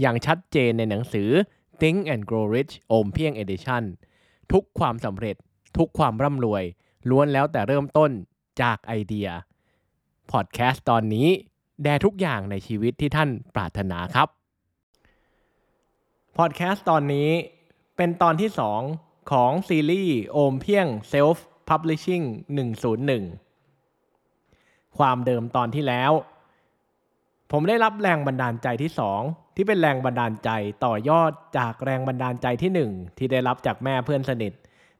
อย่างชัดเจนในหนังสือ Think and Grow Rich โอมเพียง Edition ทุกความสำเร็จ ทุกความร่ำรวย ล้วนแล้วแต่เริ่มต้นจากไอเดีย พอดแคสต์ตอนนี้ แด่ทุกอย่างในชีวิตที่ท่านปรารถนาครับ พอดแคสต์ตอนนี้เป็นตอนที่ 2 ของซีรีส์โอมเพียง Self Publishing 101 ความเดิมตอนที่แล้ว ผมได้รับแรงบันดาลใจที่ 2 ที่เป็นแรงบันดาลใจต่อยอดจากแรงบันดาลใจที่ 1 ที่ได้รับจากแม่เพื่อนสนิท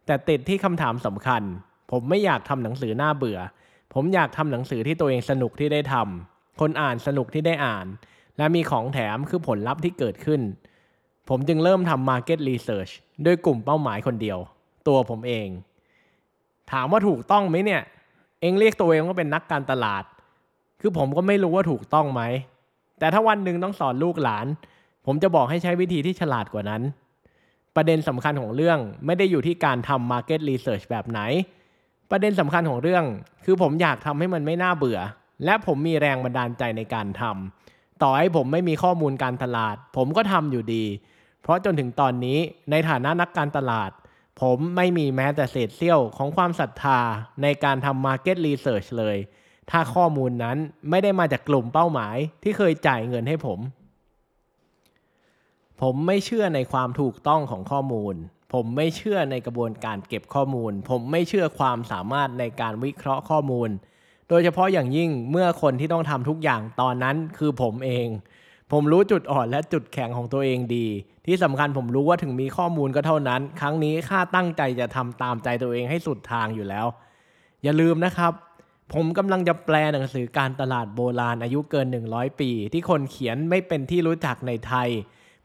แต่ติดที่คำถามสำคัญ ผมไม่อยากทำหนังสือหน้าเบื่อ ผมอยากทำหนังสือที่ตัวเองสนุกที่ได้ทำคนอ่านสนุกที่ได้อ่าน และมีของแถมคือผลลัพธ์ที่เกิดขึ้น ผมจึงเริ่มทำ Market Research ด้วยกลุ่มเป้าหมายคนเดียว ตัวผมเอง ถามว่าถูกต้องไหมเนี่ย เองเรียกตัวเองว่าเป็นนักการตลาด คือผมก็ไม่รู้ว่าถูกต้องไหม แต่ถ้าวันหนึ่งต้องสอนลูกหลาน ผมจะบอกให้ใช้วิธีที่ฉลาดกว่านั้น ประเด็นสำคัญของเรื่องไม่ได้อยู่ที่การทำ Market Research แบบไหน ประเด็นสำคัญของเรื่อง คือผมอยากทำให้มันไม่น่าเบื่อ และผมมีแรงบันดาลใจในการทำต่อให้ผมไม่มีข้อมูลการตลาด ผมก็ทำอยู่ดี เพราะจนถึงตอนนี้ในฐานะนักการตลาด ผมไม่มีแม้แต่เศษเสี้ยวของความศรัทธาในการทำ Market Research เลย ถ้าข้อมูลนั้นไม่ได้มาจากกลุ่มเป้าหมายที่เคยจ่ายเงินให้ผม ผมไม่เชื่อในความถูกต้องของข้อมูล ผมไม่เชื่อในกระบวนการเก็บข้อมูล ผมไม่เชื่อความสามารถในการวิเคราะห์ข้อมูล โดยเฉพาะอย่างยิ่งเมื่อคนที่ต้องทำทุกอย่างตอนนั้นคือผมเอง ผมรู้จุดอ่อนและจุดแข็งของตัวเองดี ที่สำคัญผมรู้ว่าถึงมีข้อมูลก็เท่านั้น ครั้งนี้ข้าตั้งใจจะทำตามใจตัวเองให้สุดทางอยู่แล้ว อย่าลืมนะครับ ผมกำลังจะแปลหนังสือการตลาดโบราณอายุเกิน 100 ปี ที่คนเขียนไม่เป็นที่รู้จักในไทย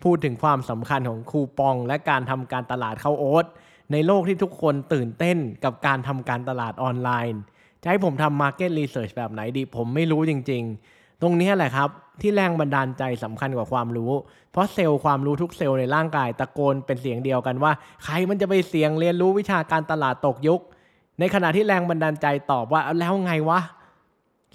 พูดถึงความสำคัญของคูปองและการทำการตลาดเข้าโอ๊ตในโลกที่ทุกคนตื่นเต้นกับการทำการตลาดออนไลน์จะให้ผมทำ Market Research แบบไหนดี ผมไม่รู้จริง ๆ ตรงนี้แหละครับ ที่แรงบันดาลใจสำคัญกว่าความรู้ เพราะเซลล์ความรู้ทุกเซลล์ในร่างกายตะโกนเป็นเสียงเดียวกันว่า ใครมันจะไปเสียงเรียนรู้วิชาการตลาดตกยุค ในขณะที่แรงบันดาลใจตอบว่าแล้วไงวะ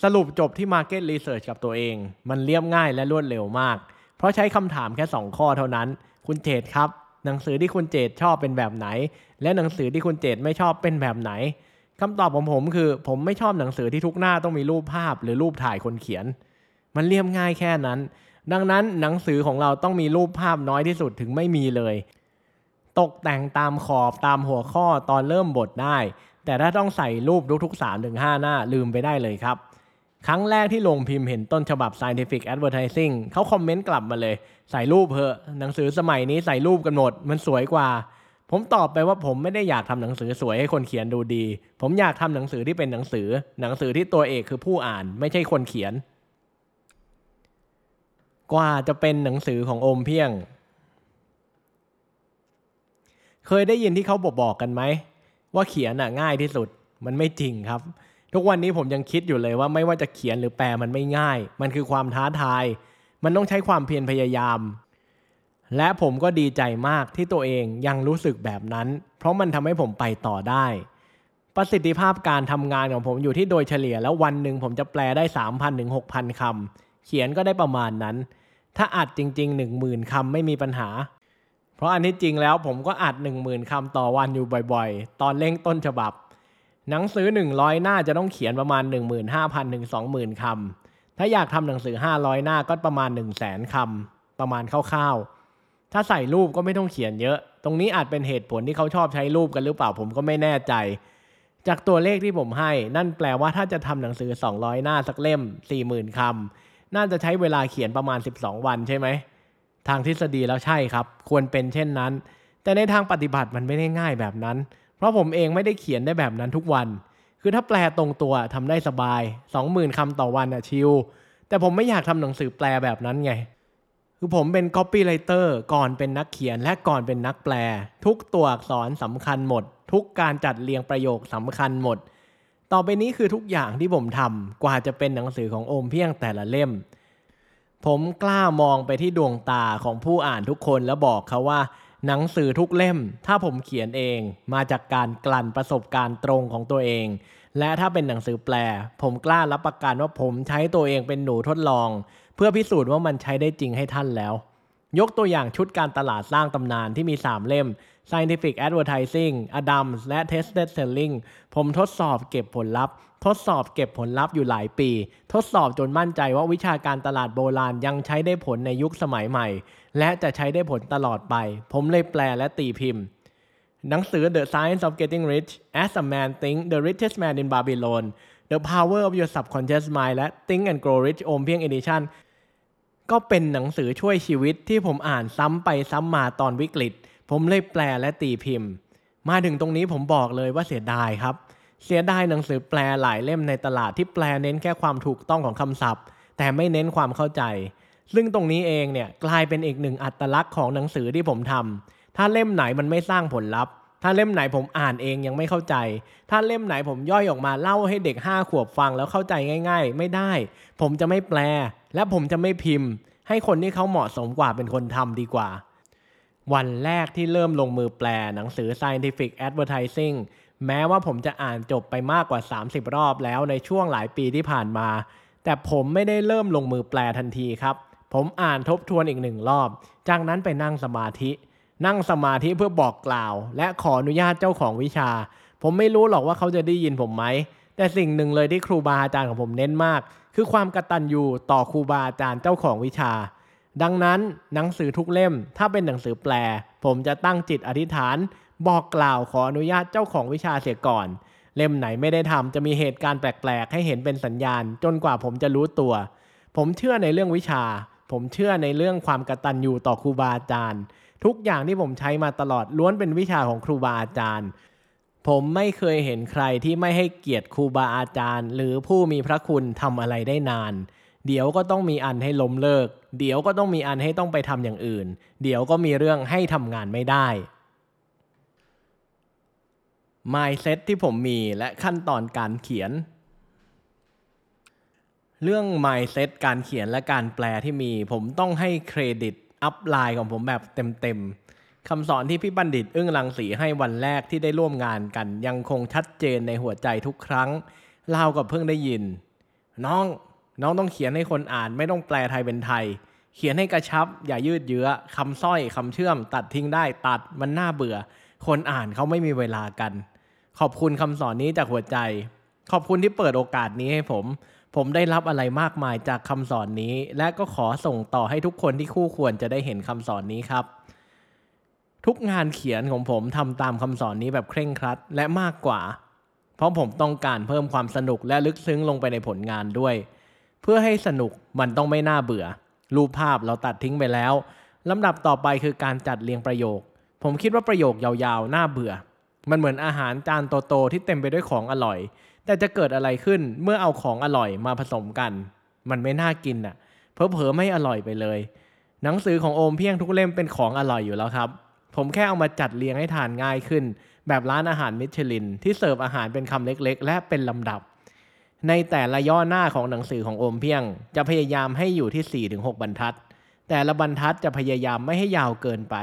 สรุปจบที่ Market Research กับตัวเอง มันเรียบง่ายและรวดเร็วมาก เพราะใช้คำถามแค่ 2 ข้อเท่านั้น คุณเจตครับ หนังสือที่คุณเจตชอบเป็นแบบไหน และหนังสือที่คุณเจตไม่ชอบเป็นแบบไหนคำตอบของผมคือ ผมไม่ชอบหนังสือที่ทุกหน้าต้องมีรูปภาพ หรือรูปถ่ายคนเขียน มันเรียบง่ายแค่นั้น ดังนั้นหนังสือของเราต้องมีรูปภาพน้อยที่สุดถึงไม่มีเลย ตกแต่งตามขอบตามหัวข้อตอนเริ่มบทได้ แต่ถ้าต้องใส่รูปทุกๆ3ถึง5หน้าลืมไปได้เลยครับ ครั้งแรกที่ลงพิมพ์เห็นต้นฉบับ Scientific Advertising เขาคอมเมนต์กลับมาเลย ใส่รูปเพอะหนังสือสมัยนี้ใส่รูปกันหมด มันสวยกว่า ผมตอบไปว่าผมไม่ได้อยากทำหนังสือสวยให้คนเขียนดูดี ผมอยากทำหนังสือที่เป็นหนังสือ หนังสือที่ตัวเอกคือผู้อ่าน ไม่ใช่คนเขียน กว่าจะเป็นหนังสือของโอมเพียง เคยได้ยินที่เขาบอกบอกกันไหม ว่าเขียนน่ะง่ายที่สุดมันไม่จริงครับ ทุกวันนี้ผมยังคิดอยู่เลยว่าไม่ว่าจะเขียนหรือแปลมันไม่ง่าย มันคือความท้าทาย มันต้องใช้ความเพียรพยายาม และผมก็ดีใจมากที่ตัวเองยังรู้สึกแบบนั้น เพราะมันทำให้ผมไปต่อได้ ประสิทธิภาพการทำงานของผมอยู่ที่โดยเฉลี่ยแล้ววันหนึ่งผมจะแปลได้ 3,000ถึง6,000คำเขียนก็ได้ประมาณนั้น ถ้าอัดจริง ๆ 10,000คำไม่มีปัญหา เพราะอันที่จริงแล้วผมก็อัด 10,000คำต่อวันอยู่บ่อยๆ ตอนเร่งต้นฉบับ หนังสือ 100 หน้าจะต้องเขียนประมาณ 15,000ถึง20,000คำถ้าอยากทำหนังสือ 500 หน้าก็ประมาณ 1 0 0 0 0 0คำประมาณคร่าวๆ ถ้าใส่รูปก็ไม่ต้องเขียนเยอะ ตรงนี้อาจเป็นเหตุผลที่เขาชอบใช้รูปกันหรือเปล่าผมก็ไม่แน่ใจ จากตัวเลขที่ผมให้ นั่นแปลว่าถ้าจะทำหนังสือ 200 หน้าสักเล่ม 40,000คำน่าจะใช้เวลาเขียนประมาณ 12 วันใช่ไหม ทางทฤษฎีแล้วใช่ครับ ควรเป็นเช่นนั้น แต่ในทางปฏิบัติมันไม่ได้ง่ายแบบนั้น เพราะผมเองไม่ได้เขียนได้แบบนั้นทุกวัน คือถ้าแปลตรงตัวทำได้สบาย 20,000คำต่อวันอะชิลแต่ผมไม่อยากทำหนังสือแปลแบบนั้นไง คือผมเป็น copywriter ก่อนเป็นนักเขียนและก่อนเป็นนักแปล ทุกตัวอักษรสำคัญหมด ทุกการจัดเรียงประโยคสำคัญหมด ต่อไปนี้คือทุกอย่างที่ผมทำกว่าจะเป็นหนังสือของโอมเพียงแต่ละเล่ม ผมกล้ามองไปที่ดวงตาของผู้อ่านทุกคนแล้วบอกเขาว่า หนังสือทุกเล่ม ถ้าผมเขียนเองมาจากการกลั่นประสบการณ์ตรงของตัวเอง และถ้าเป็นหนังสือแปล ผมกล้ารับประกันว่าผมใช้ตัวเองเป็นหนูทดลอง เพื่อพิสูจน์ว่ามันใช้ได้จริงให้ท่านแล้ว ยกตัวอย่างชุดการตลาดสร้างตำนานที่มี 3 เล่ม Scientific Advertising Adams และ Tested Selling ผมทดสอบเก็บผลลัพธ์ ทดสอบเก็บผลลัพธ์อยู่หลายปี ทดสอบจนมั่นใจว่าวิชาการตลาดโบราณยังใช้ได้ผลในยุคสมัยใหม่ และจะใช้ได้ผลตลอดไป ผมเลยแปลและตีพิมพ์ หนังสือ The Science of Getting Rich As a Man Think The Richest Man in Babylon The Power of Your Subconscious Mind และ Think and Grow Rich โอมเพียง Edition ก็เป็นหนังสือช่วยชีวิตที่ผมอ่านซ้ำไปซ้ำมาตอนวิกฤต ผมเลยแปลและตีพิมพ์ มาถึงตรงนี้ผมบอกเลยว่าเสียดายครับ เสียดายหนังสือแปลหลายเล่มในตลาดที่แปลเน้นแค่ความถูกต้องของคำศัพท์ แต่ไม่เน้นความเข้าใจ ซึ่งตรงนี้เองเนี่ยกลายเป็นอีกหนึ่งอัตลักษณ์ของหนังสือที่ผมทำถ้าเล่มไหนมันไม่สร้างผลลัพธ์ ถ้าเล่มไหนผมอ่านเองยังไม่เข้าใจ ถ้าเล่มไหนผมย่อยออกมาเล่าให้เด็กห้าขวบฟังแล้วเข้าใจง่าย ๆ ไม่ได้ ผมจะไม่แปล และผมจะไม่พิมพ์ ให้คนที่เขาเหมาะสมกว่าเป็นคนทำดีกว่า วันแรกที่เริ่มลงมือแปลหนังสือ Scientific Advertising แม้ว่าผมจะอ่านจบไปมากกว่า 30 รอบแล้วในช่วงหลายปีที่ผ่านมา แต่ผมไม่ได้เริ่มลงมือแปลทันทีครับ ผมอ่านทบทวนอีกหนึ่งรอบ จากนั้นไปนั่งสมาธิ นั่งสมาธิเพื่อบอกกล่าว และขออนุญาตเจ้าของวิชา ผมไม่รู้หรอกว่าเขาจะได้ยินผมไหม แต่สิ่งหนึ่งเลยที่ครูบาอาจารย์ของผมเน้นมาก คือความกตัญญูต่อครูบาอาจารย์เจ้าของวิชา ดังนั้นหนังสือทุกเล่ม ถ้าเป็นหนังสือแปล ผมจะตั้งจิตอธิษฐาน บอกกล่าวขออนุญาตเจ้าของวิชาเสียก่อน เล่มไหนไม่ได้ทำจะมีเหตุการณ์แปลกๆ ให้เห็นเป็นสัญญาณ จนกว่าผมจะรู้ตัว ผมเชื่อในเรื่องวิชา ผมเชื่อในเรื่องความกตัญญูต่อครูบาอาจารย์ ทุกอย่างที่ผมใช้มาตลอดล้วนเป็นวิชาของครูบาอาจารย์ ผมไม่เคยเห็นใครที่ไม่ให้เกียรติครูบาอาจารย์ หรือผู้มีพระคุณทำอะไรได้นาน เดี๋ยวก็ต้องมีอันให้ล้มเลิก เดี๋ยวก็ต้องมีอันให้ต้องไปทำอย่างอื่น เดี๋ยวก็มีเรื่องให้ทำงานไม่ได้ mindset ที่ผมมีและขั้นตอนการเขียน เรื่อง mindset การเขียนและการแปลที่มี ผมต้องให้เครดิต อัพไลน์ของผมแบบเต็มๆคำสอนที่พี่บัณฑิตอึ้งรังสีให้วันแรกที่ได้ร่วมงานกัน ยังคงชัดเจนในหัวใจทุกครั้งเล่ากับเพิ่งได้ยิน น้องน้องต้องเขียนให้คนอ่านไม่ต้องแปลไทยเป็นไทย เขียนให้กระชับ อย่ายืดเยื้อคำสร้อยคำเชื่อม ตัดทิ้งได้ตัดมันน่าเบื่อ คนอ่านเขาไม่มีเวลากัน ขอบคุณคำสอนนี้จากหัวใจ ขอบคุณที่เปิดโอกาสนี้ให้ผม ผมได้รับอะไรมากมายจากคำสอนนี้ และก็ขอส่งต่อให้ทุกคนที่คู่ควรจะได้เห็นคำสอนนี้ครับ ทุกงานเขียนของผมทำตามคำสอนนี้แบบเคร่งครัดและมากกว่า เพราะผมต้องการเพิ่มความสนุกและลึกซึ้งลงไปในผลงานด้วย เพื่อให้สนุกมันต้องไม่น่าเบื่อ รูปภาพเราตัดทิ้งไปแล้วลำดับต่อไปคือการจัดเรียงประโยค ผมคิดว่าประโยคยาวๆน่าเบื่อ มันเหมือนอาหารจานโตๆที่เต็มไปด้วยของอร่อย แต่จะเกิดอะไรขึ้นเมื่อเอาของอร่อยมาผสมกัน มันไม่น่ากินอะเพอเพอไม่อร่อยไปเลย หนังสือของโอมเพียงทุกเล่มเป็นของอร่อยอยู่แล้วครับ ผมแค่เอามาจัดเรียงให้ทานง่ายขึ้น แบบร้านอาหารมิชลิน ที่เสิร์ฟอาหารเป็นคำเล็กๆ และเป็นลำดับ ในแต่ละย่อหน้าของหนังสือของโอมเพียง จะพยายามให้อยู่ที่ 4-6 บรรทัด แต่ละบรรทัดจะพยายามไม่ให้ยาวเกินไป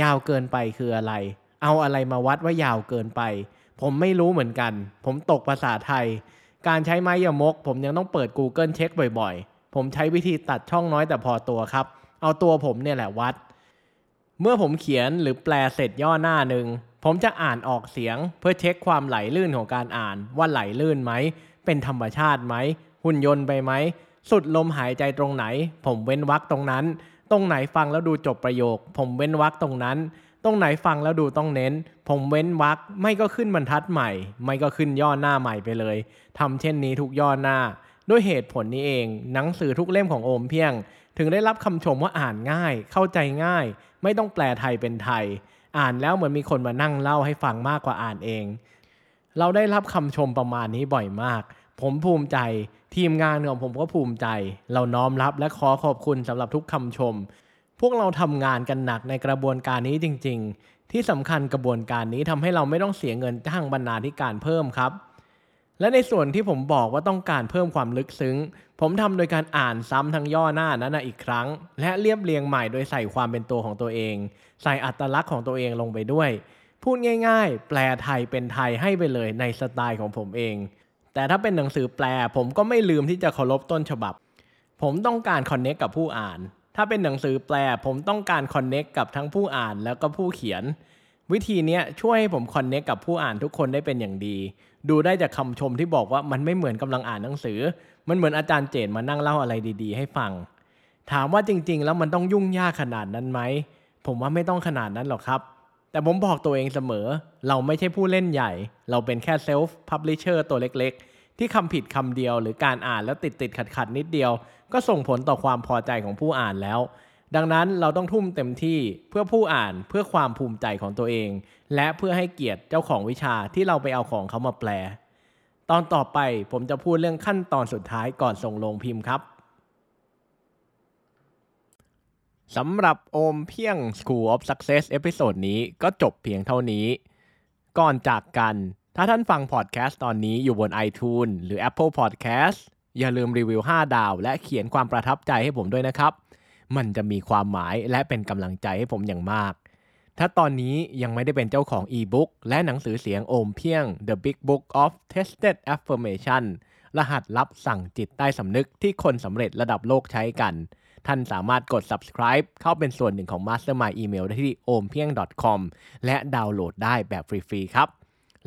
ยาวเกินไปคืออะไร เอาอะไรมาวัดว่ายาวเกินไป ผมไม่รู้เหมือนกัน ผมตกภาษาไทย การใช้ไม้ยมก ผมยังต้องเปิด Google เช็คบ่อยๆ ผมใช้วิธีตัดช่องน้อยแต่พอตัวครับ เอาตัวผมเนี่ยแหละวัด เมื่อผมเขียนหรือแปลเสร็จย่อหน้าหนึ่งผมจะอ่านออกเสียงเพื่อเช็คความไหลลื่นของการอ่านว่าไหลลื่นไหม เป็นธรรมชาติไหม หุ่นยนต์ไปไหม สุดลมหายใจตรงไหน ผมเว้นวรรคตรงนั้น ตรงไหนฟังแล้วดูจบประโยค ผมเว้นวรรคตรงนั้น ตรงไหนฟังแล้วดูต้องเน้น ผมเว้นวรรคไม่ก็ขึ้นบรรทัดใหม่ ไม่ก็ขึ้นย่อหน้าใหม่ไปเลยทำเช่นนี้ทุกย่อหน้า ด้วยเหตุผลนี้เอง หนังสือทุกเล่มของโอมเพียง ถึงได้รับคำชมว่าอ่านง่าย เข้าใจง่าย ไม่ต้องแปลไทยเป็นไทย อ่านแล้วเหมือนมีคนมานั่งเล่าให้ฟังมากกว่าอ่านเอง เราได้รับคำชมประมาณนี้บ่อยมาก ผมภูมิใจ ทีมงานของผมก็ภูมิใจ เราน้อมรับและขอขอบคุณสำหรับทุกคำชม วกเราทำงานกันหนักในกระบวนการนี้จริง ๆ ที่สำคัญกระบวนการนี้ทำให้เราไม่ต้องเสียเงินจ้างบรรณาธิการเพิ่มครับ และในส่วนที่ผมบอกว่าต้องการเพิ่มความลึกซึ้ง ผมทำโดยการอ่านซ้ำทั้งย่อหน้านั้นนะอีกครั้ง และเรียบเรียงใหม่โดยใส่ความเป็นตัวของตัวเอง ใส่อัตลักษณ์ของตัวเองลงไปด้วย พูดง่าย ๆ แปลไทยเป็นไทยให้ไปเลยในสไตล์ของผมเอง แต่ถ้าเป็นหนังสือแปลผมก็ไม่ลืมที่จะเคารพต้นฉบับ ผมต้องการคอนเน็กกับผู้อ่าน ถ้าเป็นหนังสือแปลผมต้องการคอนเน็กกับทั้งผู้อ่านแล้วก็ผู้เขียน วิธีนี้ช่วยให้ผม connect กับผู้อ่านทุกคนได้เป็นอย่างดี ดูได้จากคำชมที่บอกว่ามันไม่เหมือนกำลังอ่านหนังสือ มันเหมือนอาจารย์เจนมานั่งเล่าอะไรดี ๆ ให้ฟัง ถามว่าจริง ๆ แล้วมันต้องยุ่งยากขนาดนั้นไหมผมว่าไม่ต้องขนาดนั้นหรอกครับ แต่ผมบอกตัวเองเสมอ เราไม่ใช่ผู้เล่นใหญ่ เราเป็นแค่ self-publisher ตัวเล็กๆ ที่คำผิดคำเดียวหรือการอ่านแล้วติดติดขัดขัดนิดเดียว ก็ส่งผลต่อความพอใจของผู้อ่านแล้ว ดังนั้นเราต้องทุ่มเต็มที่เพื่อผู้อ่านเพื่อความภูมิใจของตัวเอง และเพื่อให้เกียรติเจ้าของวิชาที่เราไปเอาของเขามาแปล ตอนต่อไปผมจะพูดเรื่องขั้นตอนสุดท้ายก่อนส่งโรงพิมพ์ครับสำหรับโอมเพียง School of Success episode นี้ก็จบเพียงเท่านี้ ก่อนจากกัน ถ้าท่านฟังพอดแคสต์ตอนนี้อยู่บน iTunes หรือ Apple Podcast อย่าลืมรีวิว 5 ดาว และเขียนความประทับใจให้ผมด้วยนะครับ มันจะมีความหมายและเป็นกำลังใจให้ผมอย่างมาก ถ้าตอนนี้ยังไม่ได้เป็นเจ้าของอีบุ๊กและหนังสือเสียงโอมเพียง The Big Book of Tested Affirmation รหัสลับสั่งจิตใต้สำนึกที่คนสำเร็จระดับโลกใช้กัน ท่านสามารถกด subscribe เข้าเป็นส่วนหนึ่งของ Mastermind Email ได้ที่ ompieng.com และดาวน์โหลดได้แบบฟรีๆครับ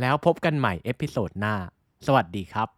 แล้วพบกันใหม่เอพิโซดหน้า สวัสดีครับ